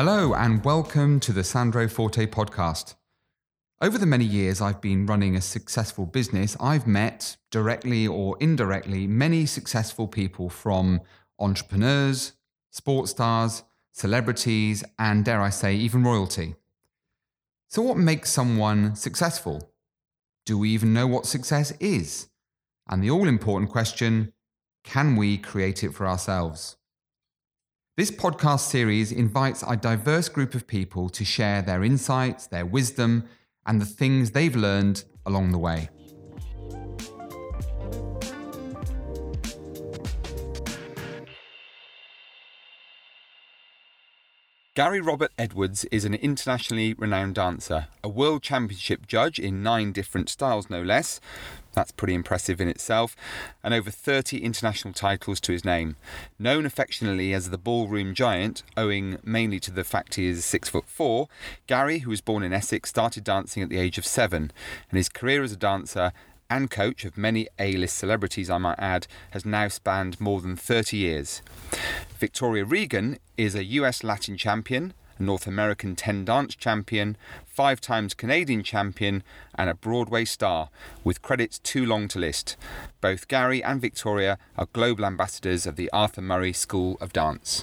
Hello, and welcome to the Sandro Forte podcast. Over the many years I've been running a successful business, I've met, directly or indirectly, many successful people from entrepreneurs, sports stars, celebrities, and dare I say, even royalty. So, what makes someone successful? Do we even know what success is? And the all important question can we create it for ourselves? This podcast series invites a diverse group of people to share their insights, their wisdom, and the things they've learned along the way. Gary Robert Edwards is an internationally renowned dancer, a world championship judge in nine different styles, no less. That's pretty impressive in itself, and over 30 international titles to his name. Known affectionately as the ballroom giant, owing mainly to the fact he is six foot four, Gary, who was born in Essex, started dancing at the age of seven, and his career as a dancer and coach of many A list celebrities, I might add, has now spanned more than 30 years. Victoria Regan is a US Latin champion, a North American 10 dance champion, five times Canadian champion, and a Broadway star, with credits too long to list. Both Gary and Victoria are global ambassadors of the Arthur Murray School of Dance.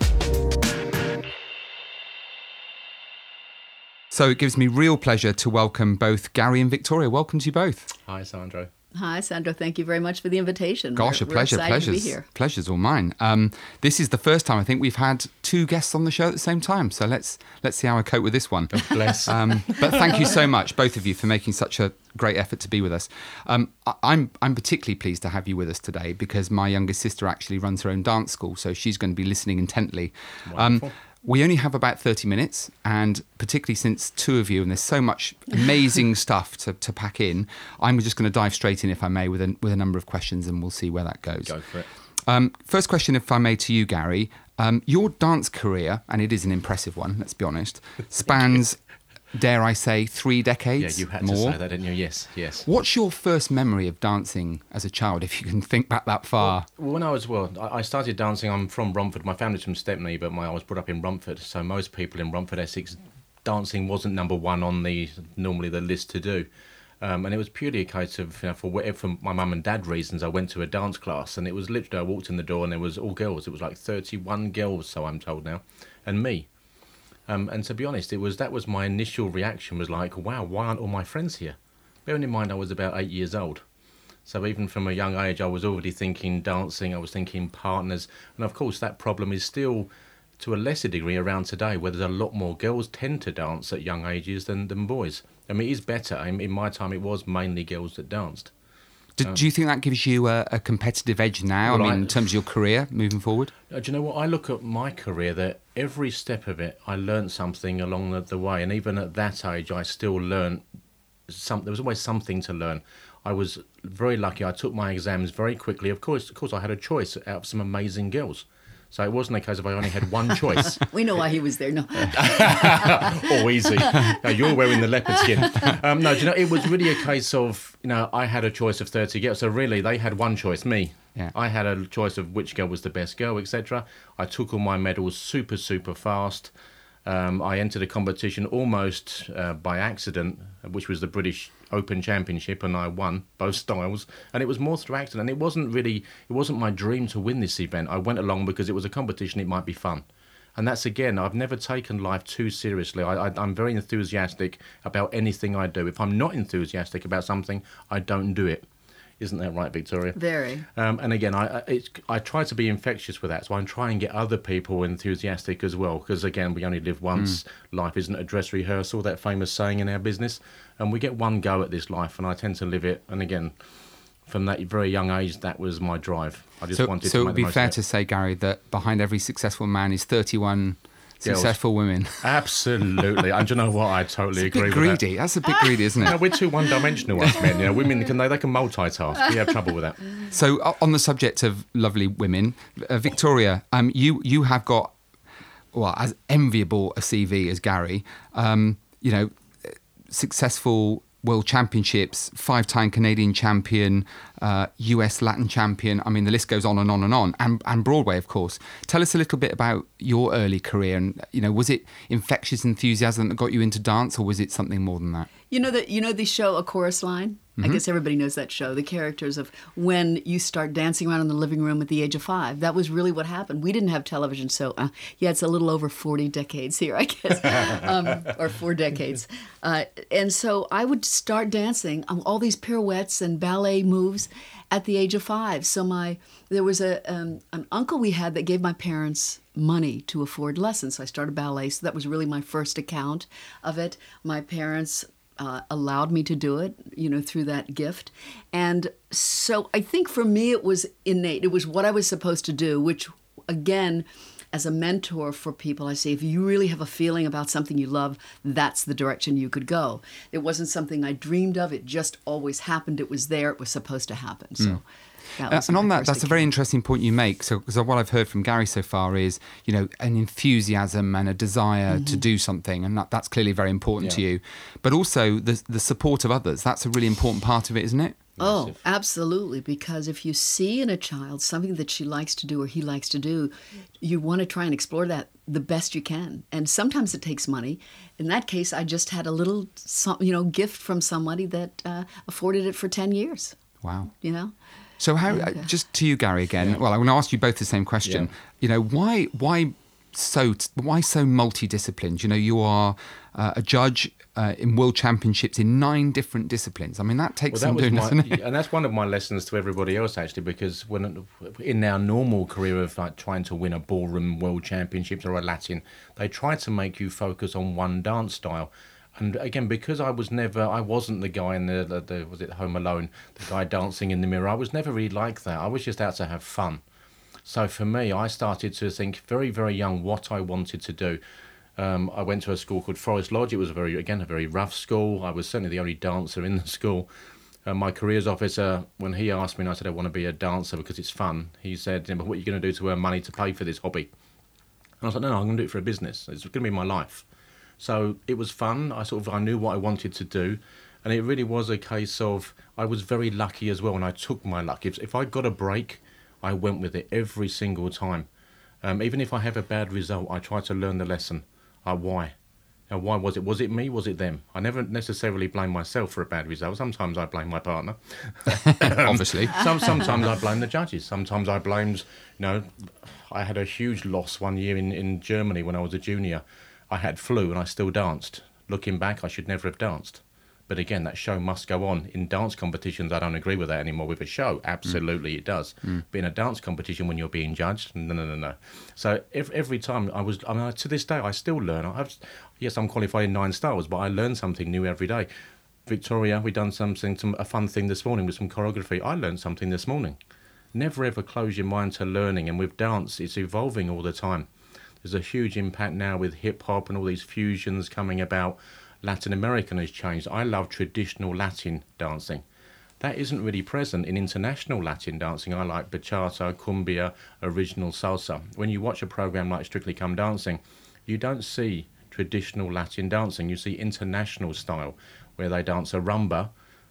So it gives me real pleasure to welcome both Gary and Victoria. Welcome to you both. Hi, Sandro. Hi, Sandro. Thank you very much for the invitation. Gosh, we're, a pleasure. Pleasure's, pleasure's all mine. Um, this is the first time I think we've had two guests on the show at the same time. So let's let's see how I cope with this one. God bless. Um, but thank you so much, both of you, for making such a great effort to be with us. Um, I, I'm I'm particularly pleased to have you with us today because my youngest sister actually runs her own dance school, so she's going to be listening intently. Um, Wonderful. We only have about 30 minutes, and particularly since two of you, and there's so much amazing stuff to, to pack in, I'm just going to dive straight in, if I may, with a, with a number of questions, and we'll see where that goes. Go for it. Um, first question, if I may, to you, Gary. Um, your dance career, and it is an impressive one, let's be honest, spans, dare I say, three decades. Yeah, you had more. to say that, didn't you? Yes, yes. What's your first memory of dancing as a child, if you can think back that far? Well, when I was well, I I started dancing. I'm from Romford. My family's from Stepney, but my I was brought up in Romford. So most people in Romford, Essex, dancing wasn't number one on the normally the list to do. Um, and it was purely a case of, you know, for whatever for my mum and dad reasons, I went to a dance class, and it was literally I walked in the door and there was all girls. It was like 31 girls, so I'm told now, and me. Um, and to be honest, it was that was my initial reaction was like, wow, why aren't all my friends here? Bearing in mind I was about eight years old. So even from a young age, I was already thinking dancing. I was thinking partners, and of course that problem is still, to a lesser degree, around today, where there's a lot more girls tend to dance at young ages than, than boys. I mean, it is better. I mean, in my time, it was mainly girls that danced. Do, do you think that gives you a, a competitive edge now? I mean, I- in terms of your career moving forward? Uh, do you know what? I look at my career that every step of it, I learned something along the, the way, and even at that age, I still learned some. There was always something to learn. I was very lucky. I took my exams very quickly. Of course, of course, I had a choice out of some amazing girls. So it wasn't a case of I only had one choice. We know why he was there. No, oh, easy. No, you're wearing the leopard skin. Um, no, do you know, it was really a case of, you know, I had a choice of 30 girls. So really, they had one choice, me. Yeah. I had a choice of which girl was the best girl, etc. I took all my medals super, super fast. Um, I entered a competition almost uh, by accident, which was the British Open Championship, and I won both styles. And it was more through accident. It wasn't really, it wasn't my dream to win this event. I went along because it was a competition. It might be fun. And that's again, I've never taken life too seriously. I, I, I'm very enthusiastic about anything I do. If I'm not enthusiastic about something, I don't do it. Isn't that right, Victoria? very. Um, and again, I I- it's, I try to be infectious with that, so I try and get other people enthusiastic as well. Because again, we only live once. Life isn't a dress rehearsal. That famous saying in our business, and we get one go at this life, and I tend to live it. And again, from that very young age, that was my drive. I just So, wanted so to it would be fair to say, Gary, that behind every successful man is 31 successful women. Absolutely, and you know what? I totally agree with that. greedy. That's a bit greedy, isn't it? No, we're too one-dimensional, us men. You know, women can they, they can multitask. We have trouble with that. So, on the subject of lovely women, uh, Victoria, um, you you have got well as enviable a CV as Gary. Um, you know, successful world championships, five-time Canadian champion, uh, US Latin champion. I mean, the list goes on and on and on, and, and Broadway, of course. Tell us a little bit about your early career, and you know, was it infectious enthusiasm that got you into dance, or was it something more than that? You know that you know the show A Chorus Line. Mm-hmm. I guess everybody knows that show. The characters of when you start dancing around in the living room at the age of five. That was really what happened. We didn't have television, so uh, yeah, it's a little over forty decades here, I guess, um, or four decades. Uh, and so I would start dancing um, all these pirouettes and ballet moves at the age of five. So my there was a um, an uncle we had that gave my parents money to afford lessons. So I started ballet. So that was really my first account of it. My parents uh, allowed me to do it, you know, through that gift. And so I think for me it was innate. It was what I was supposed to do, which again, as a mentor for people, I say if you really have a feeling about something you love, that's the direction you could go. It wasn't something I dreamed of, it just always happened. It was there, it was supposed to happen. So. Mm. Uh, and on that, that's a very interesting point you make. So, because what I've heard from Gary so far is, you know, an enthusiasm and a desire mm-hmm. to do something, and that, that's clearly very important yeah. to you. But also the the support of others. That's a really important part of it, isn't it? Oh, absolutely. Because if you see in a child something that she likes to do or he likes to do, you want to try and explore that the best you can. And sometimes it takes money. In that case, I just had a little, you know, gift from somebody that uh, afforded it for ten years. Wow. You know. So how? Okay. Uh, just to you, Gary, again. Yeah. Well, I want to ask you both the same question. Yeah. You know, why why so why so multidisciplined? You know, you are uh, a judge uh, in world championships in nine different disciplines. I mean, that takes well, that some doing, my, doesn't it? And that's one of my lessons to everybody else, actually, because when in our normal career of like trying to win a ballroom world championships or a Latin, they try to make you focus on one dance style and again because I was never I wasn't the guy in the, the, the, was it Home Alone the guy dancing in the mirror I was never really like that I was just out to have fun so for me I started to think very very young what I wanted to do. Um, I went to a school called Forest Lodge. It was a very again a very rough school. I was certainly the only dancer in the school. Uh, my careers officer when he asked me and I said I want to be a dancer because it's fun he said yeah, but what are you going to do to earn money to pay for this hobby? And I was like no, no I'm going to do it for a business. It's going to be my life. So it was fun. I sort of I knew what I wanted to do, and it really was a case of I was very lucky as well, and I took my luck. If if I got a break, I went with it every single time. Um, even if I have a bad result, I try to learn the lesson. Uh, why? Now, why was it? Was it me? Was it them? I never necessarily blame myself for a bad result. Sometimes I blame my partner. Obviously. Some, sometimes I blame the judges. Sometimes I blamed, you know, I had a huge loss one year in, in Germany when I was a junior. I had flu and I still danced. Looking back, I should never have danced. But again, that show must go on. In dance competitions, I don't agree with that anymore. With a show, absolutely mm. it does. Mm. But in a dance competition, when you're being judged, no, no, no, no. So every, every time I was, I mean, to this day, I still learn. I've, yes, I'm qualified in nine styles, but I learn something new every day. Victoria, we done something, some, a fun thing this morning with some choreography. I learned something this morning. Never ever close your mind to learning. And with dance, it's evolving all the time. There's a huge impact now with hip hop and all these fusions coming about. Latin American has changed. I love traditional Latin dancing. That isn't really present in international Latin dancing. I like bachata, cumbia, original salsa. When you watch a program like Strictly Come Dancing, you don't see traditional Latin dancing. You see international style, where they dance a rumba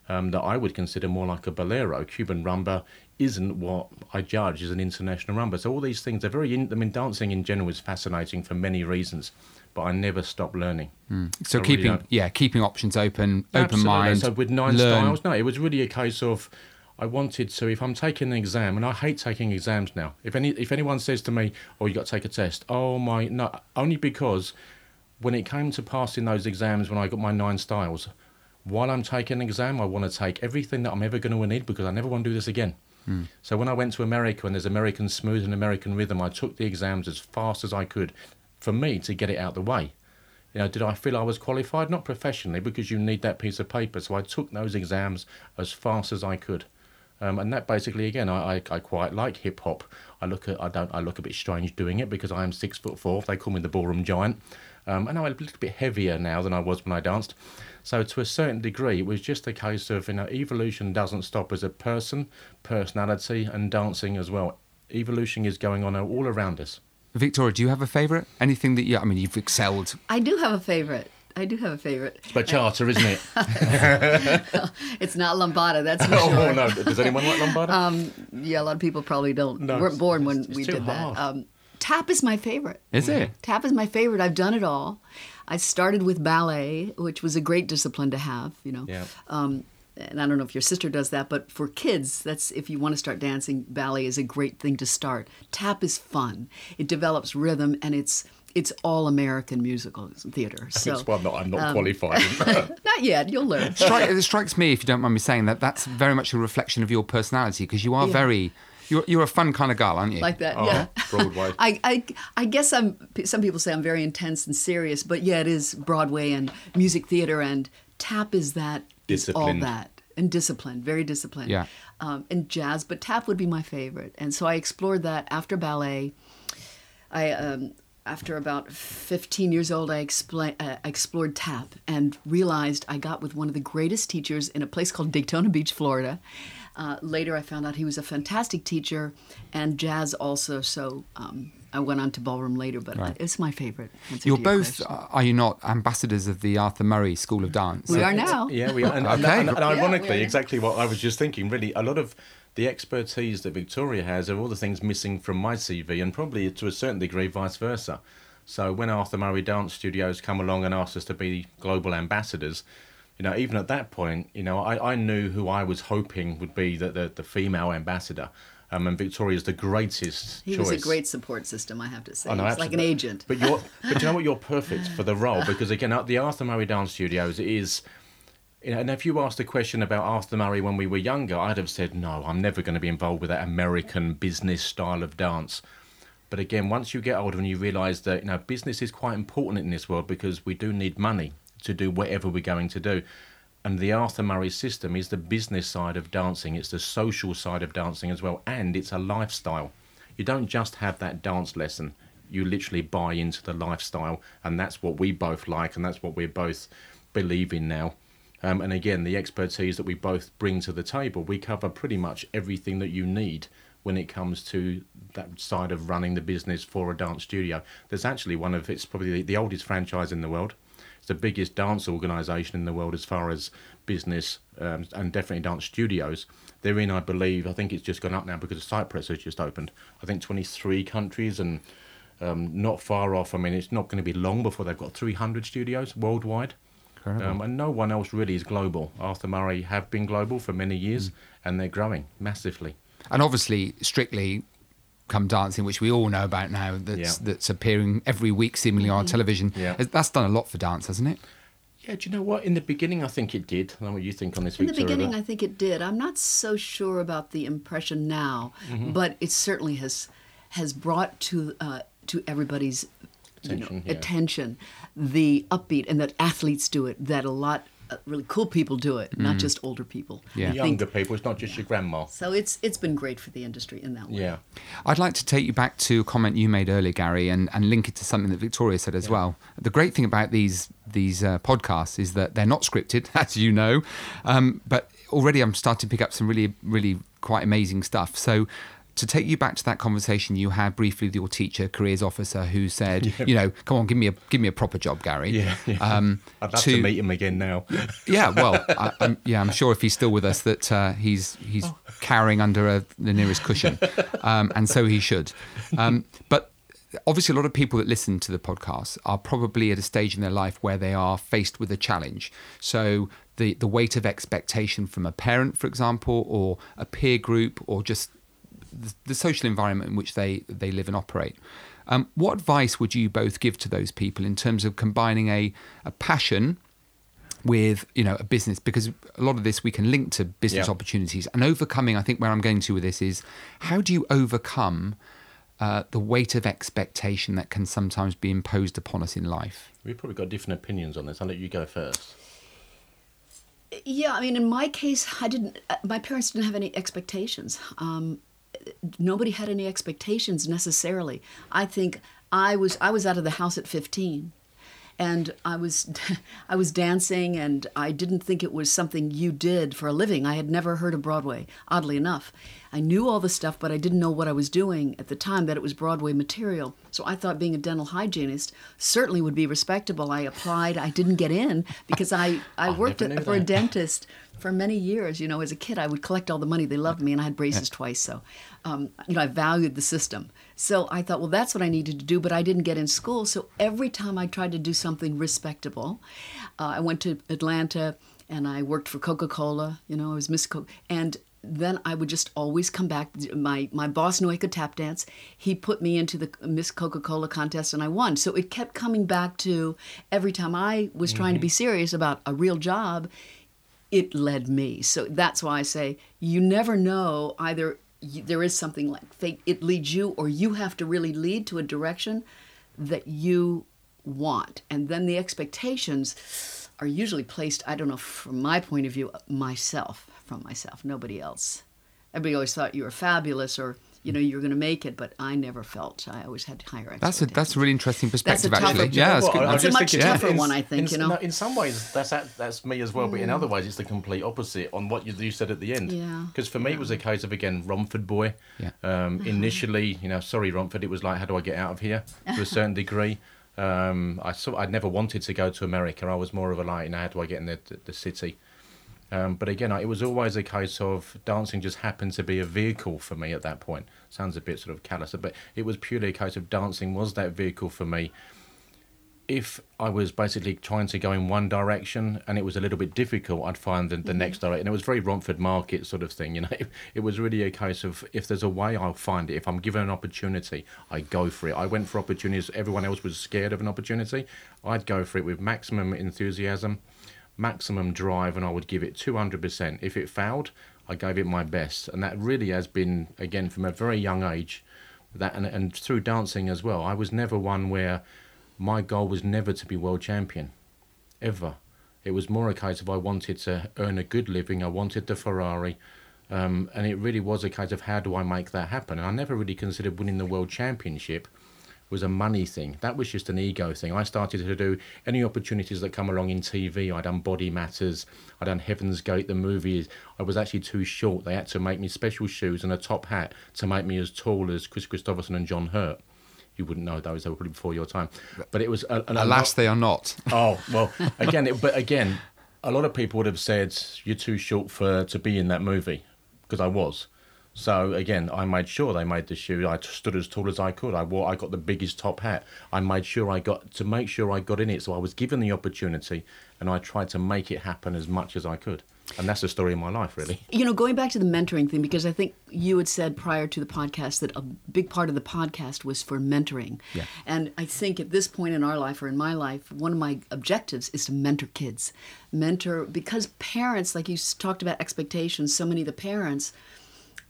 um, that I would consider more like a bolero. Cuban rumba isn't what I judge as an international rumba. So all these things are very. In, I mean, dancing in general is fascinating for many reasons, but I never stop learning. Mm. So keeping really yeah, keeping options open, open mind. So with nine learn. styles, no, it was really a case of. I wanted to, if I'm taking an exam, and I hate taking exams now. If any, if anyone says to me, "Oh, you got to take a test," oh my, no, only because when it came to passing those exams, when I got my nine styles, while I'm taking an exam, I want to take everything that I'm ever going to need because I never want to do this again. Mm. So when I went to America and there's American smooth and American rhythm, I took the exams as fast as I could for me to get it out the way. You know, did I feel I was qualified? Not professionally, because you need that piece of paper. So I took those exams as fast as I could. Um, and that basically, again, I, I, I quite like hip hop. I look at, I don't, I look a bit strange doing it because I am six foot four. They call me the ballroom giant. Um, and I'm a little bit heavier now than I was when I danced. So to a certain degree, it was just a case of you know evolution doesn't stop as a person, personality, and dancing as well. Evolution is going on all around us. Victoria, do you have a favourite? Anything that you? I mean, you've excelled. I do have a favourite. I do have a favorite. It's bachata, isn't it? It's not lambada, that's for oh sure. no! Does anyone like lambada? Um, yeah, a lot of people probably don't No, weren't born when it's we too did hard. that. Um, tap is my favorite. Is it? Tap is my favorite. I've done it all. I started with ballet, which was a great discipline to have. You know. Yeah. Um, and I don't know if your sister does that, but for kids, that's if you want to start dancing, ballet is a great thing to start. Tap is fun. It develops rhythm, and it's it's all American musical theater. So That's why I'm not, I'm not um, qualified. not yet. You'll learn. Stri- it strikes me, if you don't mind me saying that, that's very much a reflection of your personality because you are Yeah. very, you're, you're a fun kind of girl, aren't you? like that. Oh, yeah. Broadway. I, I, I guess I'm. Some people say I'm very intense and serious, but yeah, it is Broadway and music theater, and tap is that. All that and disciplined, very disciplined. Yeah. Um, and jazz, but tap would be my favorite, and so I explored that after ballet. I um, after about 15 years old, I uh, explored tap and realized I got with one of the greatest teachers in a place called Daytona Beach, Florida. Uh, later, I found out he was a fantastic teacher and jazz also. So um, I went on to ballroom later, but Right. it's my favorite. You're both, uh, are you not, ambassadors of the Arthur Murray School of Dance? we are now. Yeah, we are. And, and- Okay. and- and Yeah, we ironically, are. exactly what I was just thinking, really, a lot of the expertise that Victoria has are all the things missing from my CV, and probably to a certain degree, vice versa. So when Arthur Murray Dance Studios come along and asked us to be global ambassadors, you know, even at that point, you know, I, I knew who I was hoping would be the, the, the female ambassador. Um, and Victoria's the greatest He choice. was a great support system, I have to say. Oh, no, He's like an agent. But you're, but you know what? You're perfect for the role because again, at the Arthur Murray Dance Studios is. You know, and if you asked a question about Arthur Murray when we were younger, I'd have said, no, I'm never going to be involved with that American business style of dance. But again, once you get older and you realise that you know business is quite important in this world because we do need money to do whatever we're going to do. And the Arthur Murray system is the business side of dancing, it's the social side of dancing as well, and it's a lifestyle. You don't just have that dance lesson, you literally buy into the lifestyle, and that's what we both like, and that's what we both believe in now. Um, and again, the expertise that we both bring to the table, we cover pretty much everything that you need when it comes to that side of running the business for a dance studio. There's actually one of it's probably the, the oldest franchise in the world. It's the biggest dance organisation in the world as far as business um, and definitely dance studios. They're in, I believe, I think it's just gone up now because Cyprus has just opened. I think 23 countries and um, not far off. I mean, it's not going to be long before they've got 300 studios worldwide. Um, and no one else really is global. Arthur Murray have been global for many years, and they're growing massively. And obviously, Strictly Come Dancing, which we all know about now, that's, Yeah. that's appearing every week seemingly on television. Yeah. That's done a lot for dance, hasn't it? Yeah, do you know what? In the beginning, I think it did. I don't know what you think on this. In the beginning, but- I think it did. I'm not so sure about the impression now, Mm-hmm. but it certainly has has brought to uh, to everybody's you know, Attention, yeah. attention the upbeat and that athletes do it. That a lot really cool people do it, not just older people. Yeah. I think- younger people. It's not just your grandma. so it's it's been great for the industry in that way. Yeah. I'd like to take you back to a comment you made earlier, Gary, and, and link it to something that Victoria said as well. The great thing about these these uh, podcasts is that they're not scripted, as you know, um, but already I'm starting to pick up some really, really quite amazing stuff. So. To take you back to that conversation you had briefly with your teacher, careers officer, who said, "You know, come on, give me a give me a proper job, Gary." Yeah. yeah. Um, I'd love to, meet him again now. yeah, well, I, I'm, yeah, I'm sure if he's still with us, that uh, he's he's cowering under a, the nearest cushion, um, and so he should. Um, but obviously, a lot of people that listen to the podcast are probably at a stage in their life where they are faced with a challenge. So the the weight of expectation from a parent, for example, or a peer group, or just the, the social environment in which they they live and operate. Um, what advice would you both give to those people in terms of combining a, a passion with you know a business because a lot of this we can link to business Yeah. opportunities and overcoming i think where i'm going to with this is how do you overcome uh, the weight of expectation that can sometimes be imposed upon us in life We've probably got different opinions on this. I'll let you go first. Yeah, I mean, in my case, I didn't. uh, My parents didn't have any expectations. Um, nobody had any expectations necessarily. I think I was I was out of the house at 15, and I was I was dancing and I didn't think it was something you did for a living. I had never heard of Broadway, oddly enough. I knew all the stuff, but I didn't know what I was doing at the time that it was Broadway material. So I thought being a dental hygienist certainly would be respectable. I applied. I didn't get in because I, I worked never knew for a dentist for many years. You know, as a kid, I would collect all the money. They loved me, and I had braces twice. So, um, you know, I valued the system. So I thought, well, that's what I needed to do, but I didn't get in school. So every time I tried to do something respectable, uh, I went to Atlanta and I worked for Coca Cola. You know, I was Miss Coke. And then I would just always come back. My my boss knew I could tap dance. He put me into the Miss Coca Cola contest, and I won. So it kept coming back to every time I was trying to be serious about a real job, it led me. So that's why I say you never know either there is something like fate, it leads you, or you have to really lead to a direction that you want. And then the expectations are usually placed, I don't know, from my point of view, myself, from myself, nobody else. Everybody always thought you were fabulous or you know you were going to make it, but I never felt. I always had higher expectations. That's a that's a really interesting perspective, tougher- actually. Do you Yeah, know that's what? good. I- I That's a much think it's- tougher in- one, I think, in, you know? no, in some ways, that's that's me as well, but in other ways, it's the complete opposite on what you, you said at the end. Yeah. Because for me, it was a case of again Romford boy. Yeah. Um, initially, you know, sorry Romford, it was like, how do I get out of here? To a certain degree. Um, I saw, I'd never wanted to go to America. I was more of a like, you know, how do I get in the, the, the city? Um, but again, I- it was always a case of dancing just happened to be a vehicle for me at that point. Sounds a bit sort of callous, but it was purely a case of dancing was that vehicle for me. If I was basically trying to go in one direction and it was a little bit difficult, I'd find the, the next direction. And It was very Romford Market sort of thing, you know. It, was really a case of if there's a way, I'll find it. If I'm given an opportunity, I go for it. I went for opportunities. Everyone else was scared of an opportunity. I'd go for it with maximum enthusiasm maximum drive and I would give it 200%. If it failed, I gave it my best. And that really has been, again, from a very young age, that and, and through dancing as well. I was never one where my goal was never to be world champion, ever. It was more a case of I wanted to earn a good living, I wanted the Ferrari. Um, and it really was a case of how do I make that happen? And I never really considered winning the world championship was a money thing. That was just an ego thing. I started to do any opportunities that come along in TV. I done Body Matters. I done Heaven's Gate, the movies. I was actually too short. They had to make me special shoes and a top hat to make me as tall as Kris Kristofferson and John Hurt. You wouldn't know those; they were probably before your time. But it was a, an, Alas, they are not. Oh well, again, it, but again, a lot of people would have said you're too short for to be in that movie because I was. So again, I made sure they made the shoe. I stood as tall as I could. I wore. I got the biggest top hat. I made sure I got to make sure I got in it. So I was given the opportunity, and I tried to make it happen as much as I could. And that's the story of my life, really. You know, going back to the mentoring thing, because I think you had said prior to the podcast that a big part of the podcast was for mentoring. Yeah. And I think at this point in our life or in my life, one of my objectives is to mentor kids. Mentor, because parents, like you talked about expectations, so many of the parents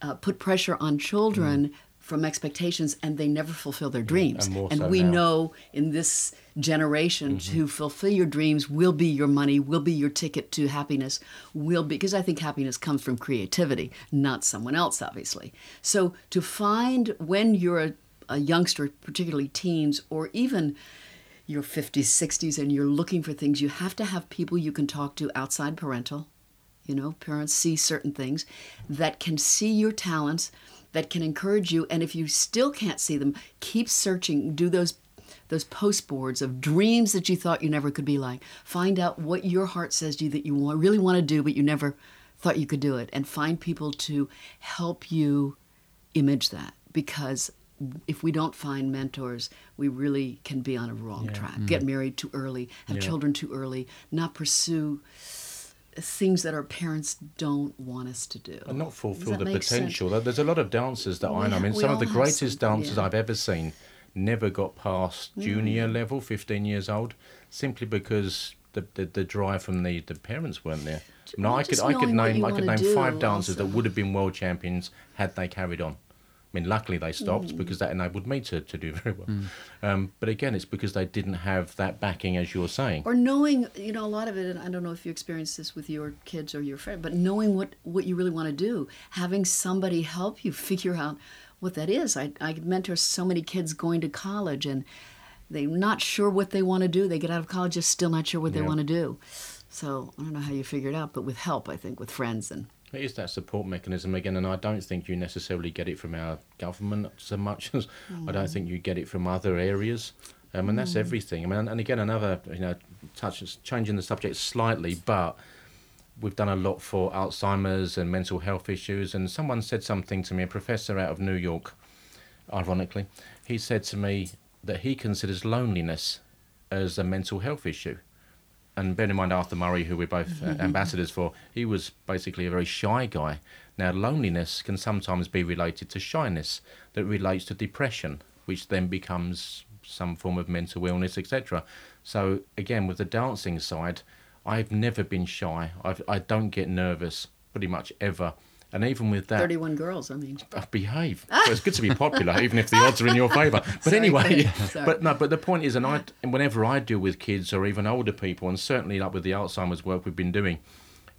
uh, put pressure on children from expectations and they never fulfill their dreams. and more so we now. know in this generation to fulfill your dreams will be your money, will be your ticket to happiness, will be because I think happiness comes from creativity, not someone else, obviously. So to find when you're a, a youngster, particularly teens, or even your 50s, 60s, and you're looking for things, you have to have people you can talk to outside parental. You know, parents see certain things that can see your talents, that can encourage you. And if you still can't see them, keep searching. Do those those post boards of dreams that you thought you never could be like. Find out what your heart says to you that you really want to do, but you never thought you could do it. And find people to help you image that. Because if we don't find mentors, we really can be on a wrong track. Mm. Get married too early, have Yeah. children too early, not pursue things that our parents don't want us to do. and not fulfill the sense? potential. There- There's a lot of dancers that I know. I mean, some of the greatest dancers yeah. I've ever seen never got past mm. junior level, 15 years old, simply because the, the, the drive from the, the parents weren't there. No, Well, I could I could name I could name five dancers that would have been world champions had they carried on. I mean, luckily they stopped Mm. because that enabled me to, to do very well. Um, but again, it's because they didn't have that backing, as you're saying. or knowing you know a lot of it and i don't know if you experienced this with your kids or your friend but knowing what what you really want to do having somebody help you figure out what that is i, I mentor so many kids going to college and they're not sure what they want to do. They get out of college, just still not sure what they want to do. So I don't know how you figure it out, but with help, I think, with friends and It is that support mechanism again, and I don't think you necessarily get it from our government so much as I don't think you get it from other areas, um, and that's everything. I mean, and again, another you know, touch changing the subject slightly, but we've done a lot for Alzheimer's and mental health issues. And someone said something to me, a professor out of New York, ironically, he said to me that he considers loneliness as a mental health issue. And bear in mind Arthur Murray, who we're both uh, ambassadors for, he was basically a very shy guy. Now, loneliness can sometimes be related to shyness that relates to depression, which then becomes some form of mental illness, etc. So, again, with the dancing side, I've never been shy. I've, I don't get nervous pretty much ever. And even with that, 31 girls. I mean, uh, behave. So it's good to be popular, even if the odds are in your favour. But Sorry, anyway. But no, but the point is, and I, whenever I deal with kids or even older people, and certainly like with the Alzheimer's work we've been doing,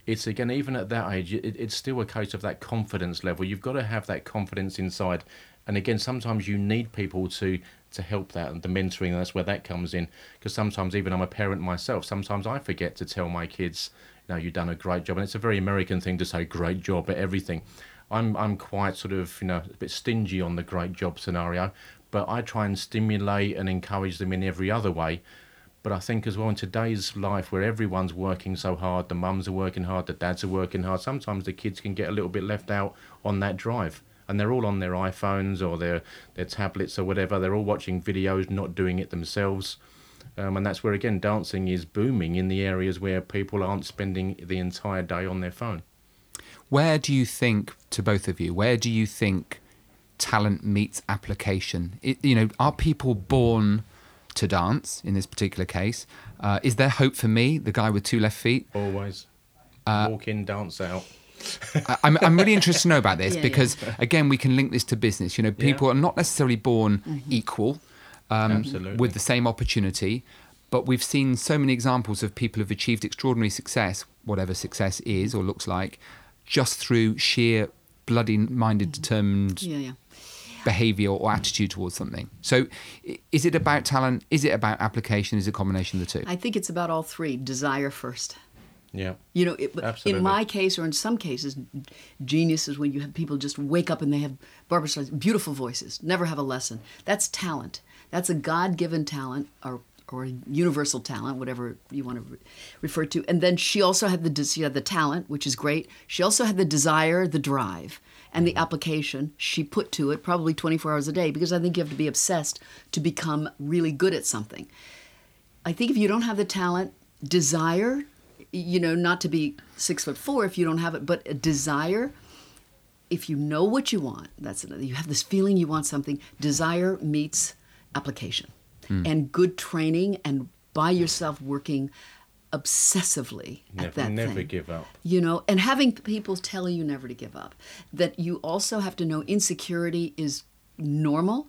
it's again even at that age, it, it's still a case of that confidence level. You've got to have that confidence inside, and again, sometimes you need people to to help that and the mentoring. That's where that comes in, because sometimes even I'm a parent myself. Sometimes I forget to tell my kids, know, you've done a great job, and it's a very American thing to say great job at everything. I'm I'm quite sort of you know a bit stingy on the great job scenario, but I try and stimulate and encourage them in every other way. But I think as well in today's life where everyone's working so hard, the mums are working hard, the dads are working hard, sometimes the kids can get a little bit left out on that drive. And they're all on their iPhones or their, their tablets or whatever. They're all watching videos, not doing it themselves. Um, and that's where, again, dancing is booming in the areas where people aren't spending the entire day on their phone. Where do you think, to both of you, where do you think talent meets application? It, you know, are people born to dance in this particular case? Uh, is there hope for me, the guy with two left feet? Always Uh, walk in, dance out. I- I'm, I'm really interested to know about this Yeah, because, again, we can link this to business. You know, people are not necessarily born equal um, with the same opportunity, but we've seen so many examples of people who've achieved extraordinary success, whatever success is or looks like, just through sheer bloody minded, determined yeah, yeah. behavior or attitude towards something. So, is it about talent? Is it about application? Is it a combination of the two? I think it's about all three. Desire first. Yeah. You know, it, Absolutely. in my case, or in some cases, genius is when you have people just wake up and they have Barbra Streisand, beautiful voices, never have a lesson. That's talent. That's a God-given talent, or or a universal talent, whatever you want to re- refer to. And then she also had the she had the talent, which is great. She also had the desire, the drive, and the mm-hmm. application she put to it, probably 24 hours a day, because I think you have to be obsessed to become really good at something. I think if you don't have the talent, desire, you know, not to be six foot four if you don't have it, but a desire, if you know what you want, that's another, you have this feeling you want something, desire meets application. Hmm. And good training and by yourself working obsessively Never, at that never thing give up. you know and having people tell you never to give up that you also have to know insecurity is normal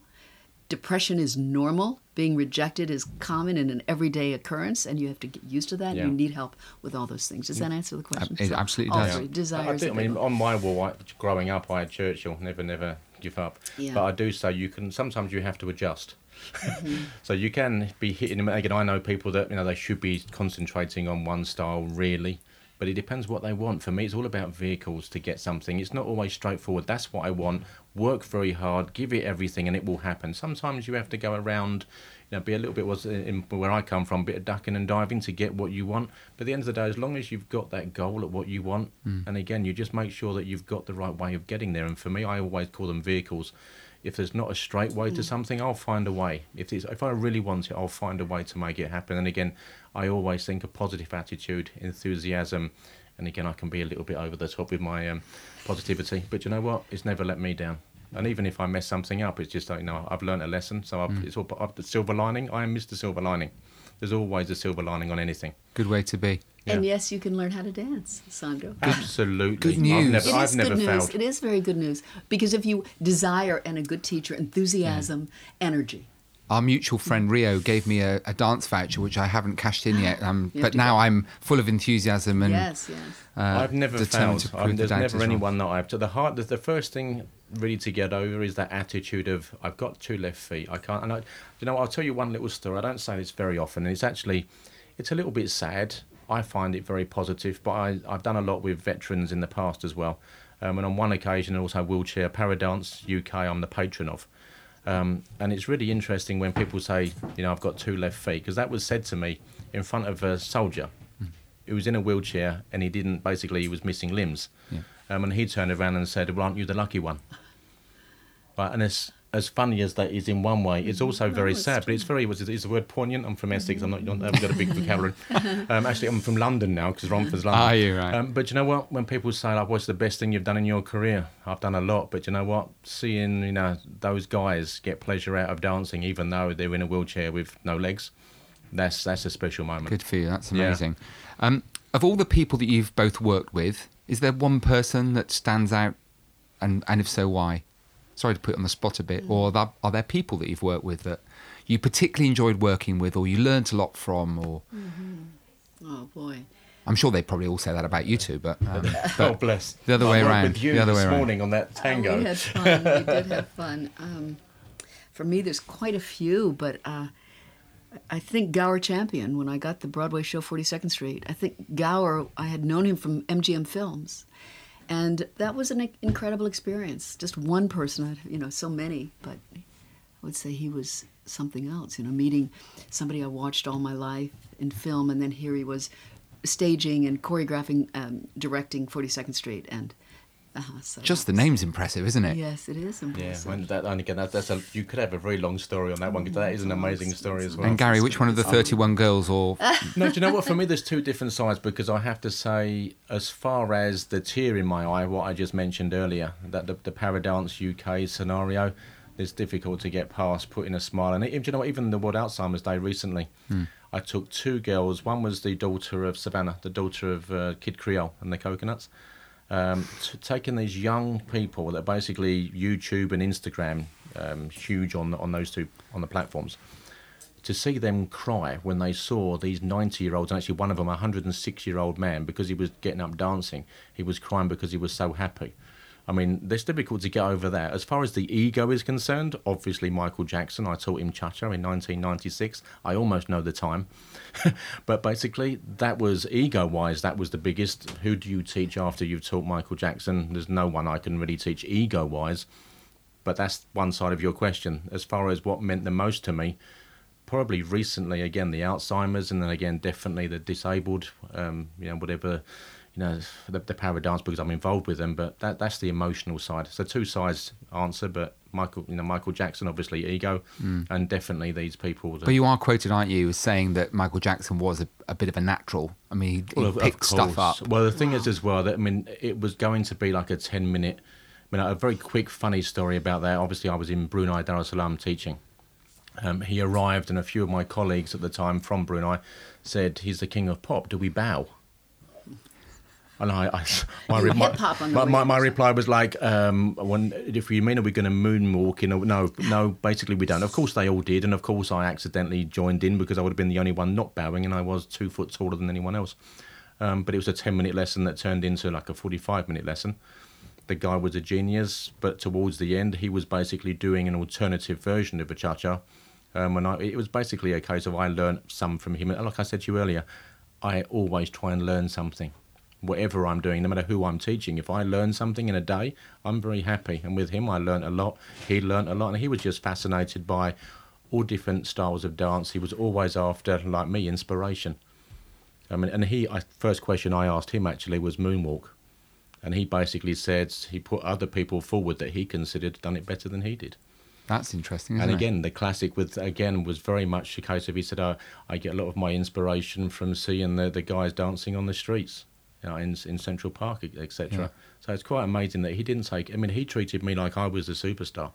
depression is normal being rejected is common and an everyday occurrence and you have to get used to that Yeah. you need help with all those things does that answer the question it absolutely does. three. desire I, do, I mean, on my wall, I, growing up, I had Churchill, never, never give up. Yeah. But I do say you can, sometimes you have to adjust. Mm-hmm. so you can be hitting them. Again, I know people that, you know, they should be concentrating on one style, really. But it depends what they want. For me, it's all about vehicles to get something. It's not always straightforward. That's what I want. Work very hard, give it everything, and it will happen. Sometimes you have to go around, you know, be a little bit was in where I come from, a bit of ducking and diving to get what you want. But at the end of the day, as long as you've got that goal at what you want, and again, you just make sure that you've got the right way of getting there. And for me, I always call them vehicles. If there's not a straight way to something, I'll find a way. If it's, if I really want it, I'll find a way to make it happen. And again, I always think a positive attitude, enthusiasm, and again, I can be a little bit over the top with my um, positivity. But you know what? It's never let me down. And even if I mess something up, it's just like, you know, I've learned a lesson. So I've, it's all I've, the silver lining. I am Mr. Silver Lining. There's always a silver lining on anything. Good way to be. and yes you can learn how to dance sandro Absolutely. Good I've news. never, It I've never good news. failed. It is very good news because if you desire and a good teacher, enthusiasm, energy, our mutual friend Rio gave me a, a dance voucher, which I haven't cashed in yet. Um, but now go. I'm full of enthusiasm and yes, yes. uh, I've never determined failed. to the there's doubters never wrong. anyone that I've. To The hard, the, the first thing really to get over is that attitude of I've got two left feet. I can't. And I, you know, I'll tell you one little story. I don't say this very often, and it's actually, it's a little bit sad. I find it very positive, but I, I've done a lot with veterans in the past as well. Um, and on one occasion, also wheelchair paradance UK. I'm the patron of. Um, and it's really interesting when people say, you know, I've got two left feet, because that was said to me in front of a soldier who was in a wheelchair and he didn't, basically, he was missing limbs. Yeah. Um, and he turned around and said, Well, aren't you the lucky one? Right, and as, as funny as that is in one way, it's also very it's sad, but it's very, was it, is the word poignant? I'm from Essex, I'm not, I haven't got a big vocabulary. Um, actually, I'm from London now, because Romford's London. Are you, right? Um, but you know what? When people say, like, what's the best thing you've done in your career? I've done a lot, but you know what? Seeing, you know, those guys get pleasure out of dancing, even though they're in a wheelchair with no legs, that's that's a special moment. Good for you. That's Yeah. amazing. Um, of all the people that you've both worked with, is there one person that stands out, and and if so, why? Sorry to put you on the spot a bit. Or are there, are there people that you've worked with that you particularly enjoyed working with, or you learnt a lot from, or Oh boy. I'm sure they probably all say that about you two, but, um, oh but bless. the other I way worked around, With you the other this way around. morning on that tango. Oh, we had fun. we did have fun. Um, for me, there's quite a few, but uh, I think Gower Champion, when I got the Broadway show 42nd Street, I think Gower, I had known him from MGM Films. And that was an incredible experience. Just one person, you know, so many, but I would say he was something else. You know, meeting somebody I watched all my life in film, and then here he was staging and choreographing, um, directing 42nd Street. And uh, so Just the name's impressive, isn't it? Yes, it is Yeah, impressive. and that and again, that, that's a you could have a very long story on that one because that is an amazing story as well. And Gary, which one of the 31 girls, or No, do you know what? For me, there's two different sides because I have to say, as far as the tear in my eye, what I just mentioned earlier, that the, the Paradance UK scenario, it's difficult to get past putting a smile. And even, do you know what? Even the World Alzheimer's Day recently, I took two girls. One was the daughter of Savannah, the daughter of uh, Kid Creole and the Coconuts. Um, t- taking these young people that are basically YouTube and Instagram, um, huge on on those two on the platforms to see them cry when they saw these 90 year olds, and actually one of them, a 106 year old man, because he was getting up dancing, he was crying because he was so happy. I mean, it's difficult to get over that. As far as the ego is concerned, obviously Michael Jackson, I taught him cha cha in 1996. I almost know the time. but basically, that was ego wise, that was the biggest. Who do you teach after you've taught Michael Jackson? There's no one I can really teach ego wise. But that's one side of your question. As far as what meant the most to me, probably recently again the Alzheimer's and then again definitely the disabled, um, you know whatever, you know the, the paradance because I'm involved with them. But that that's the emotional side. So two sides answer, but Michael, you know Michael Jackson obviously ego, and definitely these people. That, But you are quoted, aren't you, as saying that Michael Jackson was a, a bit of a natural. I mean, he, he Well, of- of picked stuff up. Well, the thing is as well that I mean it was going to be like a ten minute. I mean, a very quick, funny story about that. Obviously, I was in Brunei Darussalam teaching. Um, he arrived, and a few of my colleagues at the time from Brunei said, "He's the king of pop. Do we bow?" And I, I my, re- my, hip-hop on the my, my, my reply was like, um, when, "If you mean are we going to moonwalk?" You know, no, no. Basically, we don't. Of course, they all did, and of course, I accidentally joined in because I would have been the only one not bowing, and I was two foot taller than anyone else. Um, but it was a 10 minute lesson that turned into like a 45 minute lesson. The guy was a genius, but towards the end, he was basically doing an alternative version of a cha cha. Um, and I, it was basically a case of I learned some from him. And like I said to you earlier, I always try and learn something. Whatever I'm doing, no matter who I'm teaching, if I learn something in a day, I'm very happy. And with him, I learned a lot. He learned a lot. And he was just fascinated by all different styles of dance. He was always after, like me, inspiration. I mean, and he, I, first question I asked him actually was moonwalk, and he basically said he put other people forward that he considered done it better than he did. That's interesting. Isn't and it? again, the classic with again was very much a case of he said, oh, I get a lot of my inspiration from seeing the the guys dancing on the streets, you know, in in Central Park, etc. Yeah. So it's quite amazing that he didn't take. I mean, he treated me like I was a superstar.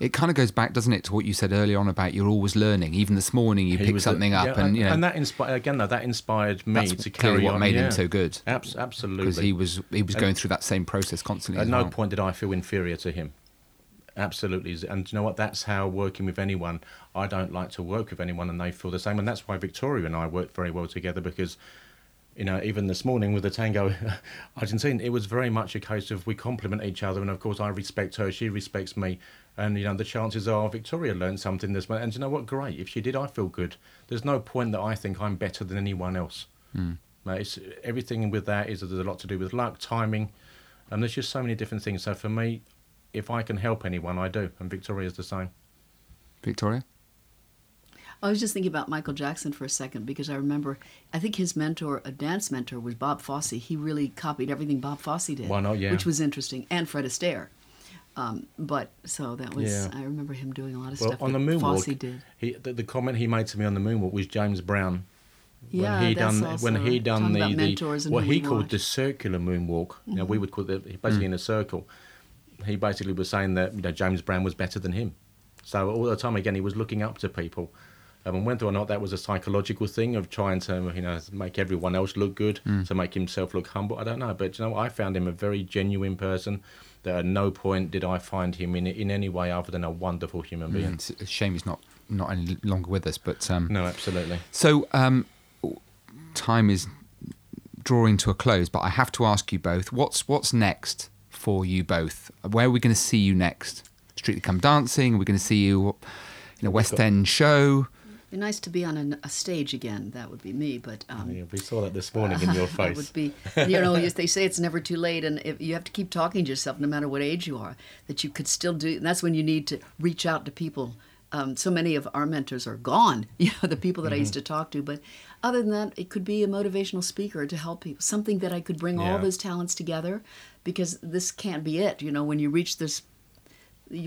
It kind of goes back, doesn't it, to what you said earlier on about you're always learning. Even this morning, you picked was a- something up, yeah, and you know and that inspired again. Though that inspired me to carry what on. made yeah. him so good. Abs- absolutely, Because he was he was And- going through that same process constantly. At no well. point did I feel inferior to him. Absolutely, and you know what? That's how working with anyone. I don't like to work with anyone, and they feel the same, and that's why Victoria and I work very well together because, you know, even this morning with the tango Argentine, it was very much a case of we complement each other, and of course I respect her, she respects me, and you know the chances are Victoria learned something this morning, and you know what? Great, if she did, I feel good. There's no point that I think I'm better than anyone else. Mm. It's, everything with that is there's a lot to do with luck, timing, and there's just so many different things. So for me, if I can help anyone, I do, and Victoria's the same. Victoria. I was just thinking about Michael Jackson for a second because I remember, I think his mentor, a dance mentor, was Bob Fosse. He really copied everything Bob Fosse did. Why not? Yeah. Which was interesting, and Fred Astaire. Um, but so that was, Yeah. I remember him doing a lot of Well, stuff on the that Fosse moonwalk, did. he the, the comment he made to me on the moonwalk was James Brown. Yeah, when he that's done also when he done the, the what he called watch. the circular moonwalk. You know, we would call it basically in a circle. He basically was saying that you know James Brown was better than him. So all the time again, he was looking up to people. Um, and whether or not that was a psychological thing of trying to, you know, make everyone else look good, to make himself look humble, I don't know. But you know, I found him a very genuine person. That at no point did I find him in in any way other than a wonderful human being. It's a shame he's not not any longer with us, but um, No, absolutely. So, um, time is drawing to a close, but I have to ask you both: what's what's next for you both? Where are we going to see you next? Strictly Come Dancing? We're we going to see you in a West End show? Be nice to be on an, a stage again. That would be me, but um, Yeah, we saw that this morning in your face. would be, you know, they say it's never too late, and if you have to keep talking to yourself, no matter what age you are, that you could still do. And that's when you need to reach out to people. Um, so many of our mentors are gone, you know, the people that I Mm-hmm. used to talk to. But other than that, it could be a motivational speaker to help people, something that I could bring all those talents together, because this can't be it. You know, when you reach this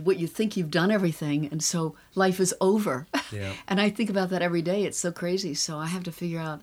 what you think you've done everything and so life is over Yeah. and i think about that every day it's so crazy so i have to figure out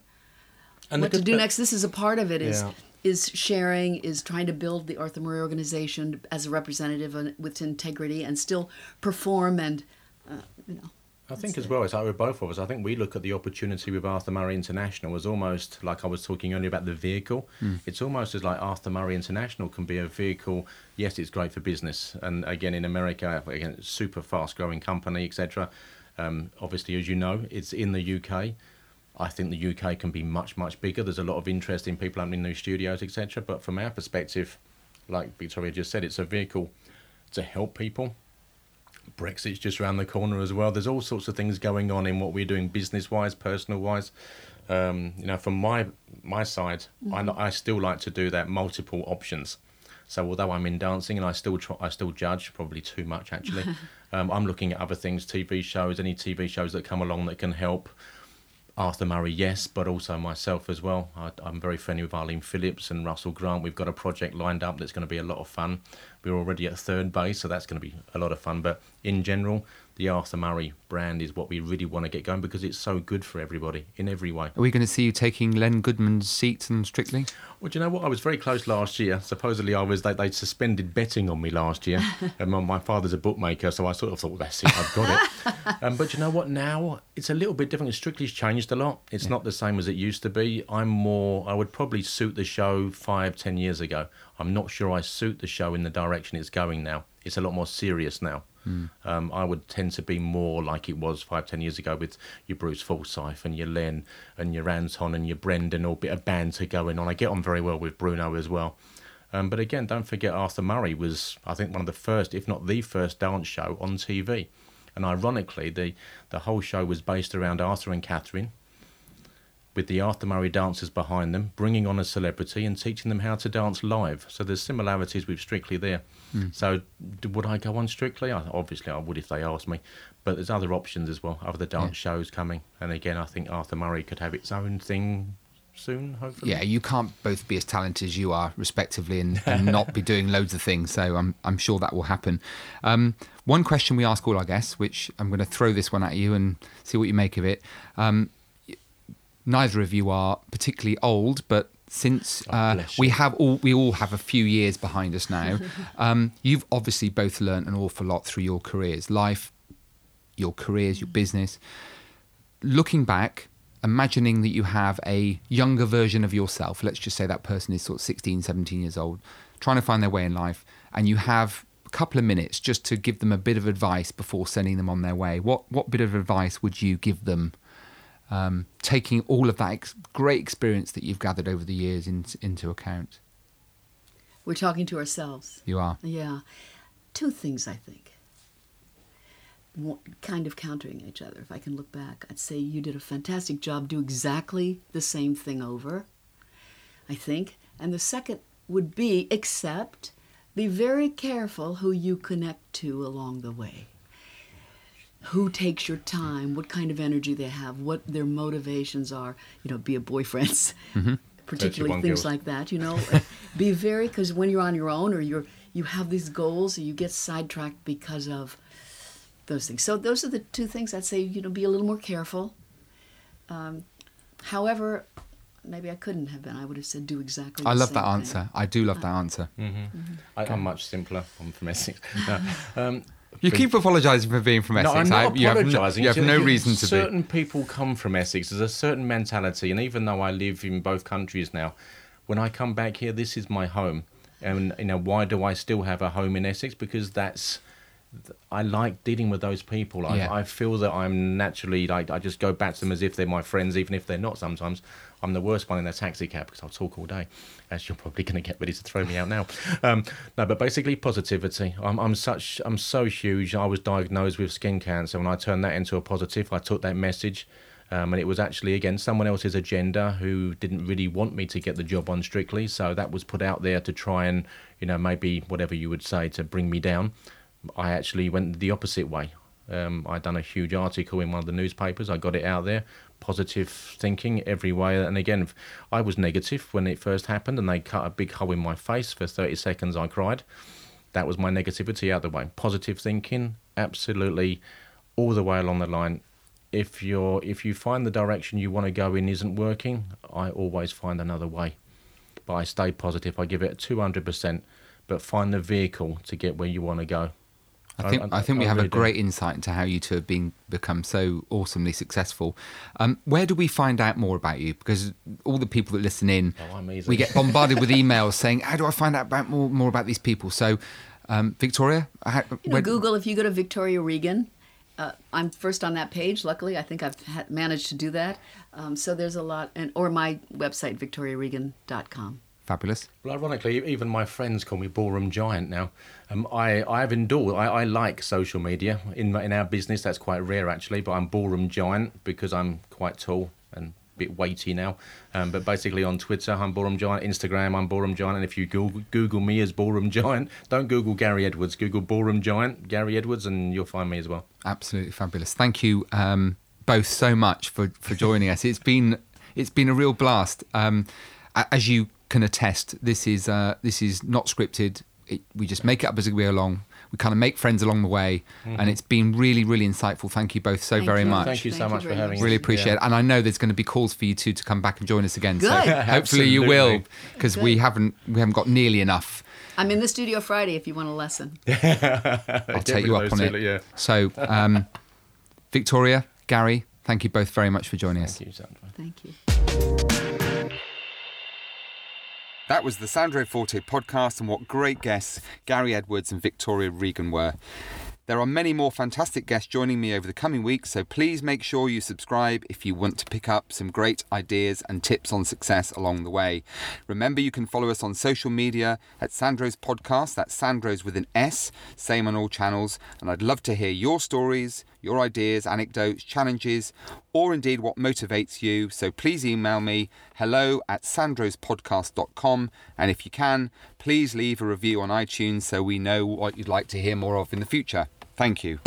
And what to do next. This is a part of it. Is Yeah. is sharing, is trying to build the Arthur Murray organization as a representative with integrity, and still perform and uh, you know. I think as well, it's like with both of us, I think we look at the opportunity with Arthur Murray International as almost like I was talking earlier about the vehicle. It's almost as like Arthur Murray International can be a vehicle. Yes, it's great for business. And again, in America, again, super fast growing company, etc. Um, obviously, as you know, it's in the UK. I think the UK can be much, much bigger. There's a lot of interest in people opening new studios, etc. But from our perspective, like Victoria just said, it's a vehicle to help people. Brexit's just around the corner as well. There's all sorts of things going on in what we're doing business wise, personal wise. Um, you know, from my my side, I, li- I still like to do that multiple options. So although I'm in dancing and I still try, I still judge probably too much actually. um, I'm looking at other things, TV shows, any TV shows that come along that can help. Arthur Murray, yes, but also myself as well. I, I'm very friendly with Arlene Phillips and Russell Grant. We've got a project lined up that's going to be a lot of fun. We're already at third base, so that's going to be a lot of fun. But in general, the Arthur Murray brand is what we really want to get going because it's so good for everybody in every way. Are we going to see you taking Len Goodman's seat in Strictly? Well, do you know what? I was very close last year. Supposedly, I was they they suspended betting on me last year, and my, my father's a bookmaker, so I sort of thought, well, that's it, I've got it. um, but you know what? Now it's a little bit different. Strictly's changed a lot. It's not the same as it used to be. I'm more. I would probably suit the show five, ten years ago. I'm not sure I suit the show in the direction it's going now. It's a lot more serious now. Um, I would tend to be more like it was five, ten years ago with your Bruce Forsyth and your Len and your Anton and your Brendan, all bit of banter going on. I get on very well with Bruno as well. Um, but again, don't forget Arthur Murray was, I think, one of the first, if not the first, dance show on TV. And ironically, the, the whole show was based around Arthur and Kathryn, with the Arthur Murray dancers behind them, bringing on a celebrity and teaching them how to dance live. So there's similarities with Strictly there. So would I go on Strictly? I, obviously, I would if they asked me. But there's other options as well, other dance shows coming. And again, I think Arthur Murray could have its own thing soon, hopefully. Yeah, you can't both be as talented as you are, respectively, and, and not be doing loads of things. So I'm I'm sure that will happen. Um, one question we ask all our guests, which I'm going to throw this one at you and see what you make of it. Um, neither of you are particularly old, but since Oh, uh, we have all we all have a few years behind us now, um, you've obviously both learned an awful lot through your careers, life, your careers, your business. Looking back, imagining that you have a younger version of yourself, let's just say that person is sort of 16, 17 years old, trying to find their way in life, and you have a couple of minutes just to give them a bit of advice before sending them on their way, what what bit of advice would you give them? Um, taking all of that ex- great experience that you've gathered over the years in, into account. We're talking to ourselves. You are. Yeah. Two things, I think. One, kind of countering each other. If I can look back, I'd say you did a fantastic job. Do exactly the same thing over, I think. And the second would be accept, be very careful who you connect to along the way. Who takes your time, what kind of energy they have, what their motivations are, you know, be a boyfriend's, particularly things girls. like that, you know. Uh, be very, because when you're on your own or you're, you have these goals, or you get sidetracked because of those things. So those are the two things I'd say, you know, be a little more careful. Um, however, maybe I couldn't have been. I would have said do exactly. I the love same that thing. answer. I do love that answer. I, I'm much simpler. I'm from Essex. No, um, You keep apologising for being from No, Essex. I'm not I- you have no- apologising. You have, no reason to be. Certain people come from Essex. There's a certain mentality, and even though I live in both countries now, when I come back here, this is my home. And you know, why do I still have a home in Essex? Because that's I like dealing with those people. I, Yeah. I feel that I'm naturally like I just go back to them as if they're my friends, even if they're not. Sometimes I'm the worst one in a taxi cab because I'll talk all day. As you're probably going to get ready to throw me out now. Um, no, but basically positivity. I'm, I'm such I'm so huge. I was diagnosed with skin cancer. When I turned that into a positive, I took that message. Um, and it was actually again someone else's agenda who didn't really want me to get the job on strictly so that was put out there to try and you know maybe whatever you would say to bring me down I actually went the opposite way. Um, I done a huge article in one of the newspapers. I got it out there. Positive thinking every way. And again, I was negative when it first happened, and they cut a big hole in my face for 30 seconds. I cried. That was my negativity out the way. Positive thinking, absolutely, all the way along the line. If you're if you find the direction you want to go in isn't working, I always find another way. But I stay positive. I give it two hundred percent. But find the vehicle to get where you want to go. I think I- I, think we I have a really do. great insight into how you two have been become so awesomely successful. Um, where do we find out more about you? Because all the people that listen in, Oh, we get bombarded with emails saying, "How do I find out about more more about these people?" So, um, Victoria, how, You know, where- Google. If you go to Victoria Regan, uh, I'm first on that page. Luckily, I think I've ha- managed to do that. Um, so there's a lot, and or my website victoriaregan.com. fabulous. Well, ironically, even my friends call me ballroom giant now. Um, I I have endured. I, I like social media in in our business. That's quite rare actually. But I'm ballroom giant because I'm quite tall and a bit weighty now. Um, but basically on Twitter, I'm ballroom giant. Instagram, I'm ballroom giant. And if you Google, Google me as ballroom giant, don't Google Gary Edwards. Google ballroom giant Gary Edwards, and you'll find me as well. Absolutely fabulous. Thank you um, both so much for, for joining us. It's been it's been a real blast. Um, as you can attest, this is uh, this is not scripted. It, we just make it up as we go along. We kind of make friends along the way, and it's been really really insightful. Thank you both so Thank very you. much. Thank you so Thank you much for having much. us. Really appreciate Yeah. it, and I know there's going to be calls for you two to come back and join us again. So hopefully you will, because we haven't we haven't got nearly enough. I'm in the studio Friday if you want a lesson. I'll take you up on it. two, yeah. So, um, Victoria, Gary, thank you both very much for joining us. Thank you, Sandro. Thank you. That was the Sandro Forte podcast, and what great guests Gary Edwards and Victoria Regan were. There are many more fantastic guests joining me over the coming weeks, so please make sure you subscribe if you want to pick up some great ideas and tips on success along the way. Remember, you can follow us on social media at Sandro's Podcast, that's Sandro's with an S, same on all channels, and I'd love to hear your stories, your ideas, anecdotes, challenges, or indeed what motivates you. So please email me hello at sandrospodcast.com. And if you can, please leave a review on iTunes so we know what you'd like to hear more of in the future. Thank you.